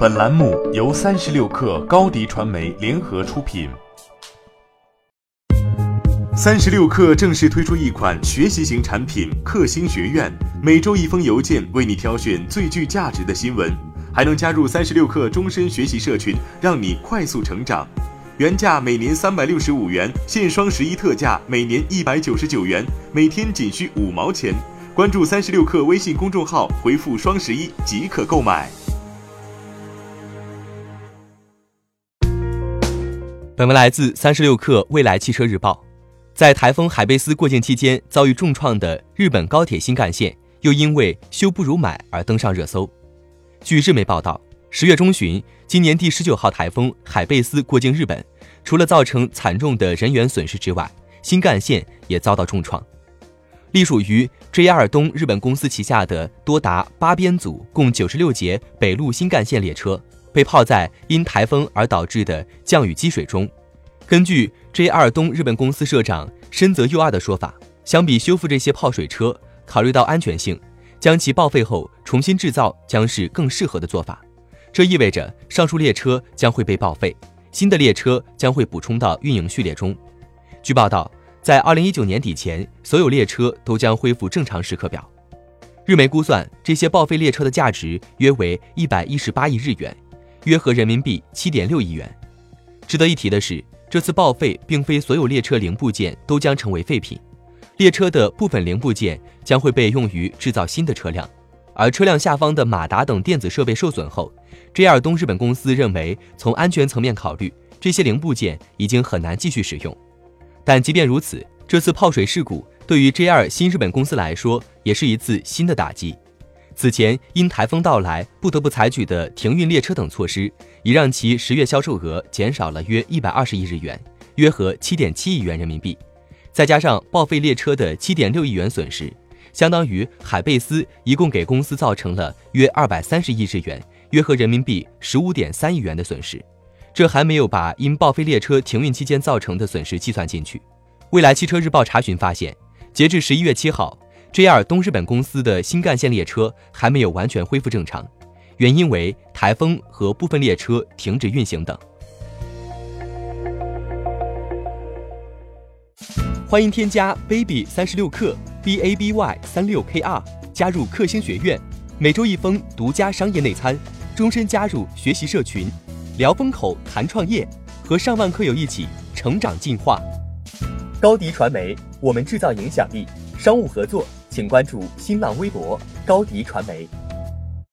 本栏目由三十六氪高低传媒联合出品。三十六氪正式推出一款学习型产品——克星学院，每周一封邮件，为你挑选最具价值的新闻，还能加入三十六氪终身学习社群，让你快速成长。原价每年三百六十五元，现双十一特价每年一百九十九元，每天仅需五毛钱。关注三十六氪微信公众号，回复“双十一”即可购买。本文来自三十六氪未来汽车日报。在台风海贝斯过境期间遭遇重创的日本高铁新干线，又因为修不如买而登上热搜。据日媒报道，十月中旬，今年第十九号台风海贝斯过境日本，除了造成惨重的人员损失之外，新干线也遭到重创。隶属于 JR 东日本公司旗下的多达八编组、共九十六节北陆新干线列车。被泡在因台风而导致的降雨积水中。根据 JR 东日本公司社长深泽佑二的说法，相比修复这些泡水车，考虑到安全性，将其报废后重新制造将是更适合的做法。这意味着上述列车将会被报废，新的列车将会补充到运营序列中。据报道，在2019年底前，所有列车都将恢复正常时刻表。日媒估算，这些报废列车的价值约为118亿日元。约合人民币七点六亿元。值得一提的是，这次报废并非所有列车零部件都将成为废品，列车的部分零部件将会被用于制造新的车辆，而车辆下方的马达等电子设备受损后，JR 东日本公司认为，从安全层面考虑，这些零部件已经很难继续使用。但即便如此，这次泡水事故对于 JR 新日本公司来说，也是一次新的打击。此前因台风到来不得不采取的停运列车等措施，已让其十月销售额减少了约一百二十亿日元，约合七点七亿元人民币。再加上报废列车的七点六亿元损失，相当于海贝斯一共给公司造成了约二百三十亿日元，约合人民币十五点三亿元的损失。这还没有把因报废列车停运期间造成的损失计算进去。未来汽车日报查询发现，截至十一月七号。JR 东日本公司的新干线列车还没有完全恢复正常，原因为台风和部分列车停止运行等。欢迎添加 baby 三十六克 b a b y 三六 k r 加入克星学院，每周一封独家商业内参，终身加入学习社群，聊风口谈创业，和上万课友一起成长进化。高迪传媒，我们制造影响力，商务合作。请关注新浪微博高迪传媒。